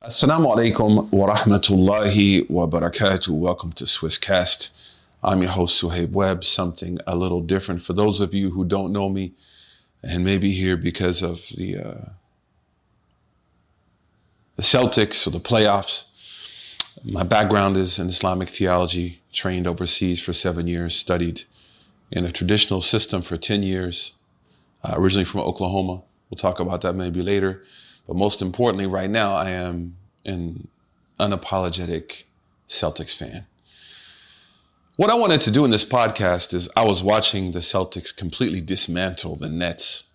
Assalamu alaikum wa rahmatullahi wa barakatuh. Welcome to Swisscast. I'm your host, Suhaib Webb. Something a little different for those of you who don't know me and maybe here because of the uh, the Celtics or the playoffs. My background is in Islamic theology, trained overseas for seven years, studied in a traditional system for 10 years, uh, originally from Oklahoma. We'll talk about that maybe later. But most importantly, right now, I am an unapologetic Celtics fan. What I wanted to do in this podcast is I was watching the Celtics completely dismantle the Nets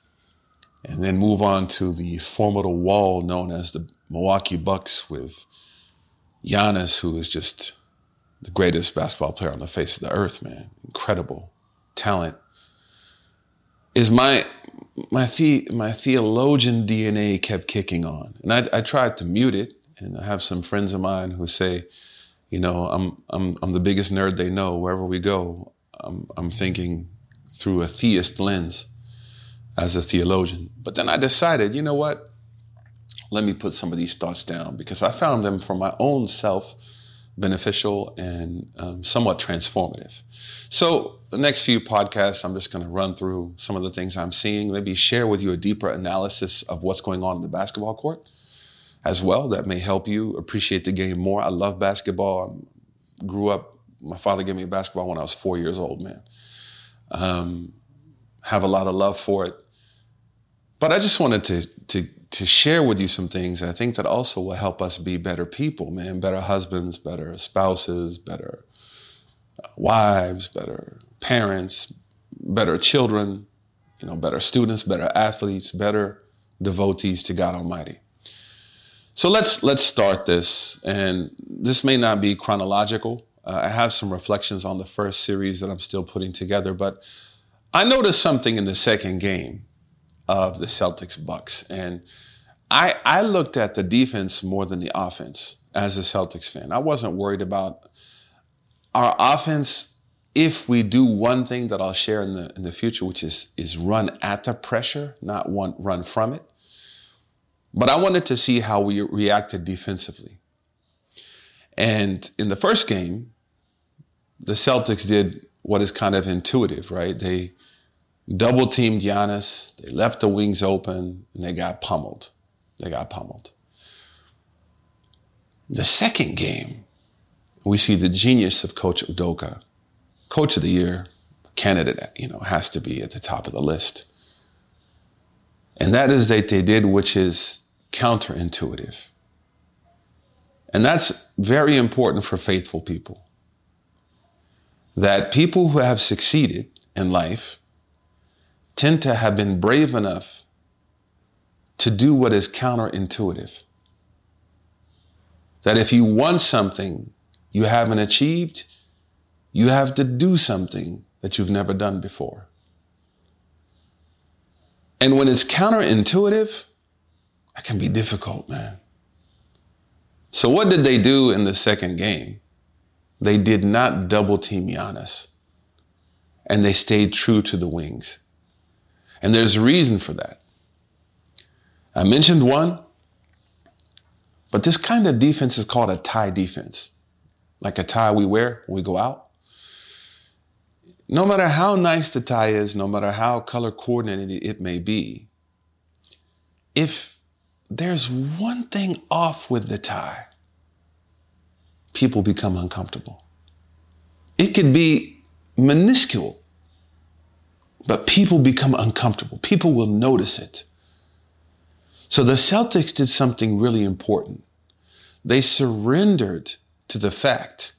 and then move on to the formidable wall known as the Milwaukee Bucks with Giannis, who is just the greatest basketball player on the face of the earth, man. Incredible talent. Is my my the, my theologian DNA kept kicking on, and I, I tried to mute it. And I have some friends of mine who say, you know, I'm I'm I'm the biggest nerd they know. Wherever we go, I'm I'm thinking through a theist lens as a theologian. But then I decided, you know what? Let me put some of these thoughts down because I found them for my own self beneficial and um, somewhat transformative. So, the next few podcasts, I'm just going to run through some of the things I'm seeing, maybe share with you a deeper analysis of what's going on in the basketball court as well. That may help you appreciate the game more. I love basketball. I grew up, my father gave me a basketball when I was four years old, man. Um, have a lot of love for it. But I just wanted to, to to share with you some things I think that also will help us be better people, man, better husbands, better spouses, better uh, wives, better parents, better children, you know, better students, better athletes, better devotees to God Almighty. So let's let's start this, and this may not be chronological. Uh, I have some reflections on the first series that I'm still putting together, but I noticed something in the second game of the Celtics Bucks. And I, I looked at the defense more than the offense as a Celtics fan. I wasn't worried about our offense if we do one thing that I'll share in the in the future, which is is run at the pressure, not one run from it. But I wanted to see how we reacted defensively. And in the first game, the Celtics did what is kind of intuitive, right? They double teamed Giannis, they left the wings open, and they got pummeled. They got pummeled. The second game, we see the genius of Coach Udoka. Coach of the Year candidate, you know, has to be at the top of the list. And that is that they did, which is counterintuitive. And that's very important for faithful people. That people who have succeeded in life tend to have been brave enough to do what is counterintuitive. That if you want something you haven't achieved, you have to do something that you've never done before. And when it's counterintuitive, that can be difficult, man. So, what did they do in the second game? They did not double team Giannis, and they stayed true to the wings. And there's a reason for that. I mentioned one, but this kind of defense is called a tie defense, like a tie we wear when we go out. No matter how nice the tie is, no matter how color coordinated it may be, if there's one thing off with the tie, people become uncomfortable. It could be minuscule, but people become uncomfortable. People will notice it. So the Celtics did something really important. They surrendered to the fact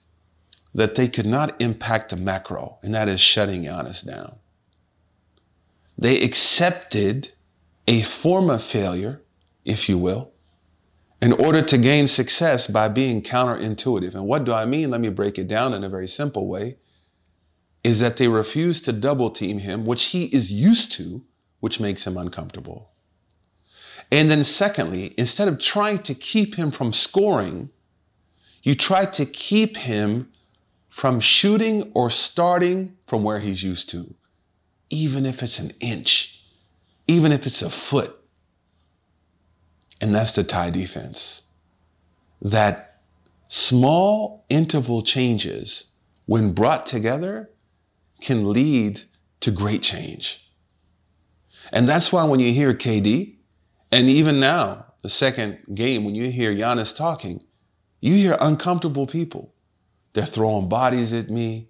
that they could not impact the macro, and that is shutting Giannis down. They accepted a form of failure, if you will, in order to gain success by being counterintuitive. And what do I mean? Let me break it down in a very simple way. Is that they refuse to double team him, which he is used to, which makes him uncomfortable. And then, secondly, instead of trying to keep him from scoring, you try to keep him from shooting or starting from where he's used to, even if it's an inch, even if it's a foot. And that's the tie defense. that small interval changes, when brought together, can lead to great change. And that's why when you hear KD, and even now, the second game, when you hear Giannis talking, you hear uncomfortable people. They're throwing bodies at me.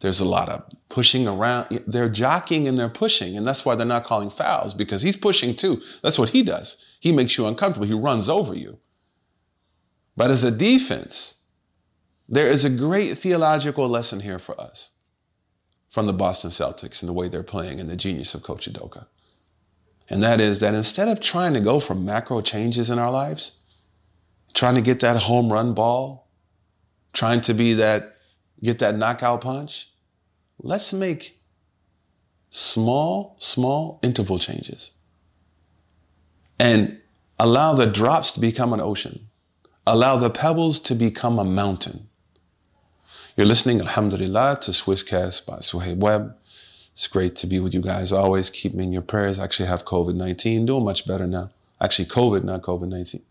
There's a lot of pushing around. They're jockeying and they're pushing. And that's why they're not calling fouls because he's pushing too. That's what he does. He makes you uncomfortable. He runs over you. But as a defense, there is a great theological lesson here for us from the Boston Celtics and the way they're playing and the genius of Coach Udoka. And that is that instead of trying to go for macro changes in our lives, trying to get that home run ball, trying to be that, get that knockout punch, let's make small, small interval changes and allow the drops to become an ocean. Allow the pebbles to become a mountain. You're listening, Alhamdulillah, to Swisscast by Suhaib Webb. It's great to be with you guys always. Keep me in your prayers. I actually have COVID 19, doing much better now. Actually, COVID, not COVID 19.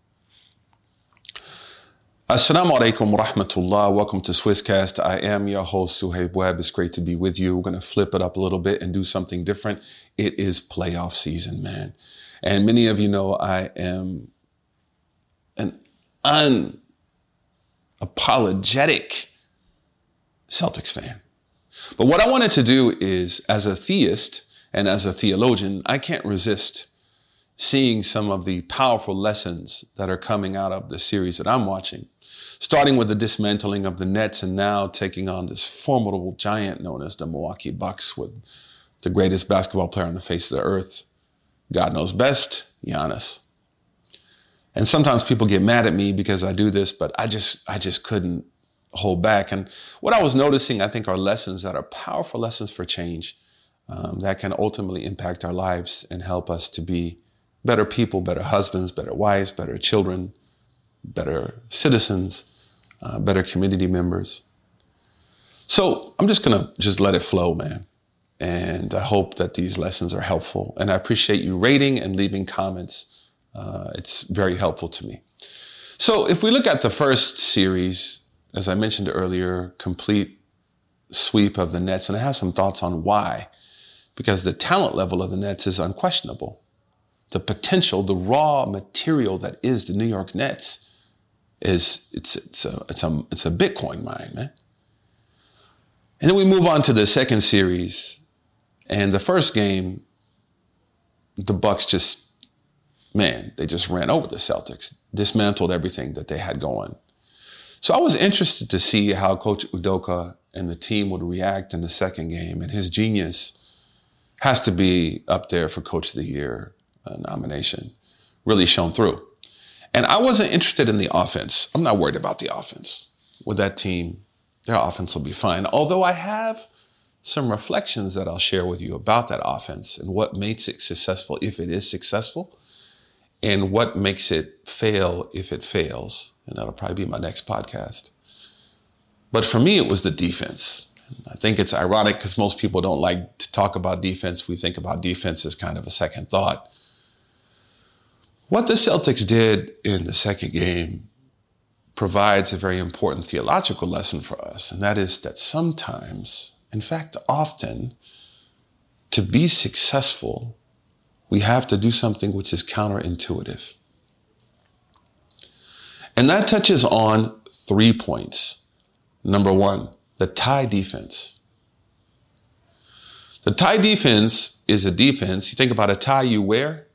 Assalamu alaikum rahmatullah. Welcome to Swisscast. I am your host, Suhaib Webb. It's great to be with you. We're going to flip it up a little bit and do something different. It is playoff season, man. And many of you know I am an unapologetic Celtics fan. But what I wanted to do is, as a theist and as a theologian, I can't resist seeing some of the powerful lessons that are coming out of the series that I'm watching, starting with the dismantling of the Nets and now taking on this formidable giant known as the Milwaukee Bucks with the greatest basketball player on the face of the earth. God knows best, Giannis. And sometimes people get mad at me because I do this, but I just, I just couldn't hold back. And what I was noticing, I think, are lessons that are powerful lessons for change um, that can ultimately impact our lives and help us to be better people, better husbands, better wives, better children, better citizens, uh, better community members. So I'm just gonna just let it flow, man. And I hope that these lessons are helpful. And I appreciate you rating and leaving comments. Uh, it's very helpful to me. So if we look at the first series, as I mentioned earlier, complete sweep of the Nets, and I have some thoughts on why. Because the talent level of the Nets is unquestionable the potential, the raw material that is the New York Nets is it's it's a it's a it's a Bitcoin mine, man. And then we move on to the second series, and the first game, the Bucks just man, they just ran over the Celtics, dismantled everything that they had going. So I was interested to see how Coach Udoka and the team would react in the second game, and his genius has to be up there for Coach of the Year uh, nomination really shone through. And I wasn't interested in the offense. I'm not worried about the offense. With that team, their offense will be fine. Although I have some reflections that I'll share with you about that offense and what makes it successful if it is successful and what makes it fail if it fails. And that'll probably be my next podcast. But for me, it was the defense. I think it's ironic because most people don't like to talk about defense. We think about defense as kind of a second thought. What the Celtics did in the second game provides a very important theological lesson for us, and that is that sometimes, in fact, often, to be successful, we have to do something which is counterintuitive. And that touches on three points. Number one, the tie defense. The tie defense is a defense. You think about a tie you wear,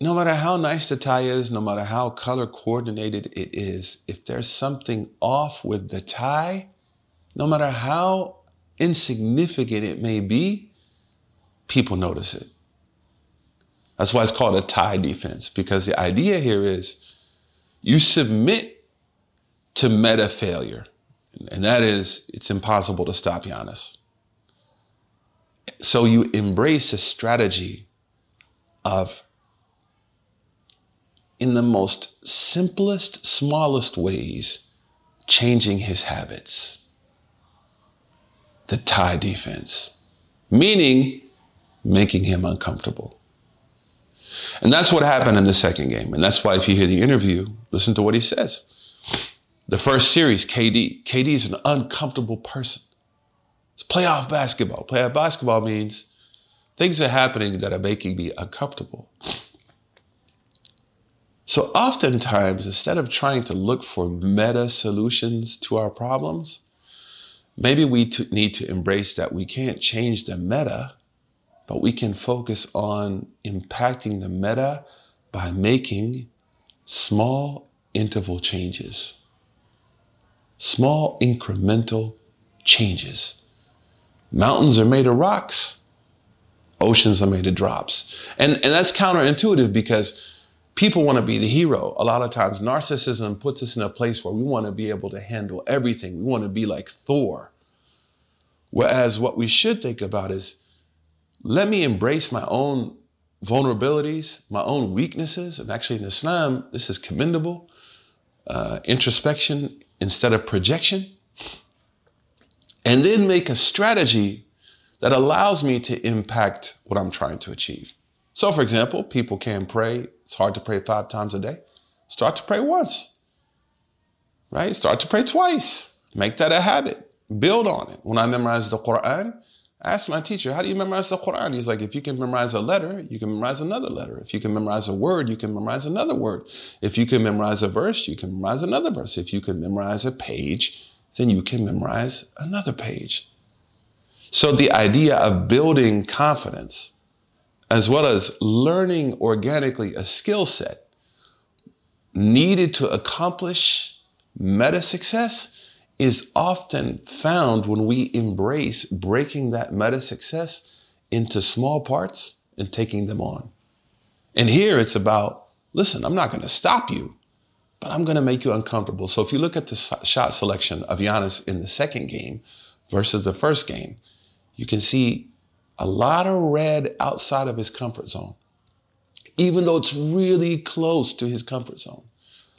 no matter how nice the tie is, no matter how color coordinated it is, if there's something off with the tie, no matter how insignificant it may be, people notice it. That's why it's called a tie defense, because the idea here is you submit to meta failure. And that is, it's impossible to stop Giannis. So you embrace a strategy of in the most simplest, smallest ways, changing his habits. The tie defense, meaning making him uncomfortable. And that's what happened in the second game. And that's why if you hear the interview, listen to what he says. The first series, KD. KD is an uncomfortable person. It's playoff basketball. Playoff basketball means things are happening that are making me uncomfortable. So oftentimes, instead of trying to look for meta solutions to our problems, maybe we need to embrace that we can't change the meta, but we can focus on impacting the meta by making small interval changes, small incremental changes. Mountains are made of rocks. Oceans are made of drops. And, and that's counterintuitive because people want to be the hero. A lot of times, narcissism puts us in a place where we want to be able to handle everything. We want to be like Thor. Whereas what we should think about is let me embrace my own vulnerabilities, my own weaknesses. And actually, in Islam, this is commendable. Uh, introspection instead of projection. And then make a strategy that allows me to impact what I'm trying to achieve. So, for example, people can pray. It's hard to pray five times a day. Start to pray once, right? Start to pray twice. Make that a habit. Build on it. When I memorize the Quran, ask my teacher, how do you memorize the Quran? He's like, if you can memorize a letter, you can memorize another letter. If you can memorize a word, you can memorize another word. If you can memorize a verse, you can memorize another verse. If you can memorize a page, then you can memorize another page. So the idea of building confidence as well as learning organically a skill set needed to accomplish meta success is often found when we embrace breaking that meta success into small parts and taking them on. And here it's about listen, I'm not going to stop you, but I'm going to make you uncomfortable. So if you look at the shot selection of Giannis in the second game versus the first game, you can see a lot of red outside of his comfort zone, even though it's really close to his comfort zone.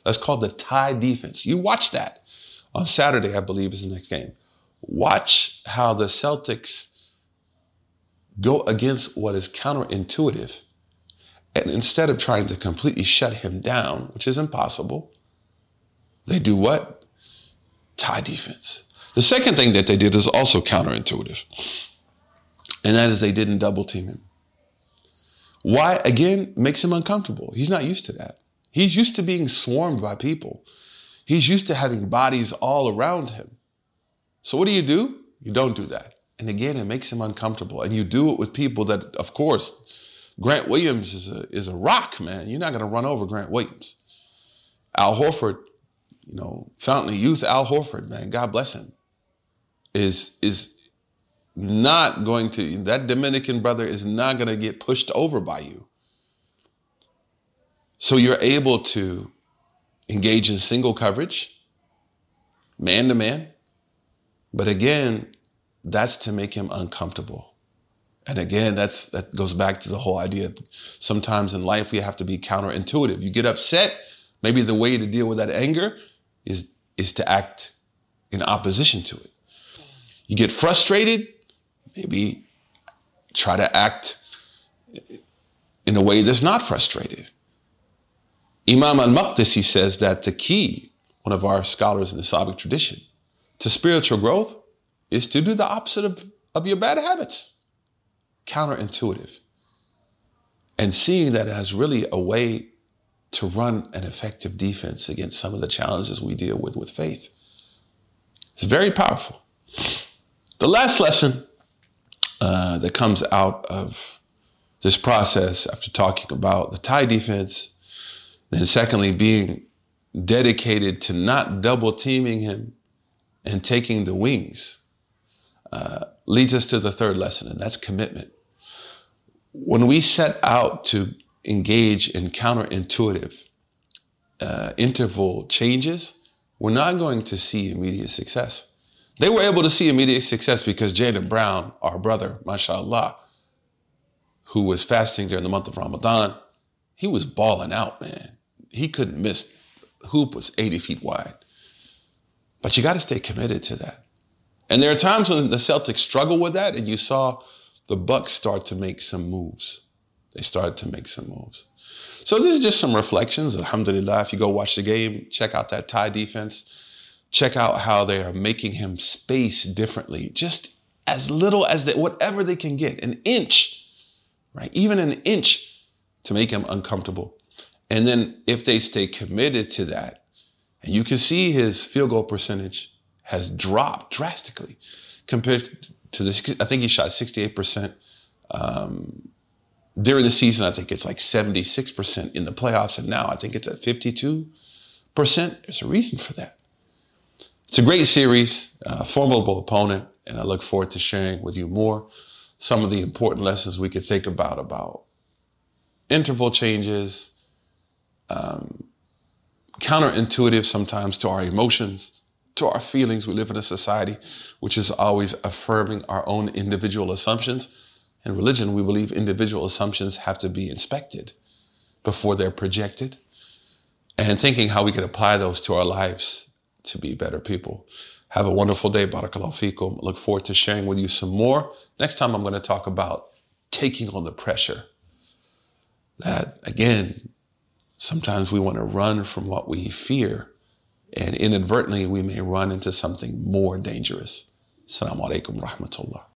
That's called the tie defense. You watch that on Saturday, I believe is the next game. Watch how the Celtics go against what is counterintuitive. And instead of trying to completely shut him down, which is impossible, they do what? Tie defense. The second thing that they did is also counterintuitive and that is they didn't double team him. Why? Again, makes him uncomfortable. He's not used to that. He's used to being swarmed by people. He's used to having bodies all around him. So what do you do? You don't do that. And again, it makes him uncomfortable. And you do it with people that, of course, Grant Williams is a, is a rock, man. You're not going to run over Grant Williams. Al Horford, you know, Fountain of Youth, Al Horford, man, God bless him, is, is not going to, that Dominican brother is not going to get pushed over by you. So you're able to engage in single coverage, man to man. But again, that's to make him uncomfortable. And again, that's that goes back to the whole idea of sometimes in life we have to be counterintuitive. You get upset, maybe the way to deal with that anger is is to act in opposition to it. You get frustrated, maybe try to act in a way that's not frustrated. Imam al-Maqdisi says that the key, one of our scholars in the Islamic tradition, to spiritual growth is to do the opposite of, of your bad habits. Counterintuitive. And seeing that as really a way to run an effective defense against some of the challenges we deal with with faith. It's very powerful. The last lesson uh, that comes out of this process after talking about the tie defense. Then, secondly, being dedicated to not double teaming him and taking the wings uh, leads us to the third lesson, and that's commitment. When we set out to engage in counterintuitive uh, interval changes, we're not going to see immediate success. They were able to see immediate success because Jaylen Brown, our brother, mashallah, who was fasting during the month of Ramadan, he was balling out, man. He couldn't miss. hoop was 80 feet wide. But you got to stay committed to that. And there are times when the Celtics struggle with that, and you saw the Bucks start to make some moves. they started to make some moves. So this is just some reflections. Alhamdulillah, if you go watch the game, check out that tie defense. Check out how they are making him space differently, just as little as they, whatever they can get, an inch, right? Even an inch to make him uncomfortable. And then if they stay committed to that, and you can see his field goal percentage has dropped drastically compared to this. I think he shot 68%. Um, during the season, I think it's like 76% in the playoffs, and now I think it's at 52%. There's a reason for that. It's a great series, a formidable opponent, and I look forward to sharing with you more some of the important lessons we could think about about interval changes, um, counterintuitive sometimes to our emotions, to our feelings. We live in a society which is always affirming our own individual assumptions in religion, we believe individual assumptions have to be inspected before they're projected and thinking how we could apply those to our lives to be better people. Have a wonderful day. Barakallahu fikum. Look forward to sharing with you some more. Next time, I'm going to talk about taking on the pressure. That, again, sometimes we want to run from what we fear, and inadvertently, we may run into something more dangerous. Assalamu alaikum rahmatullah.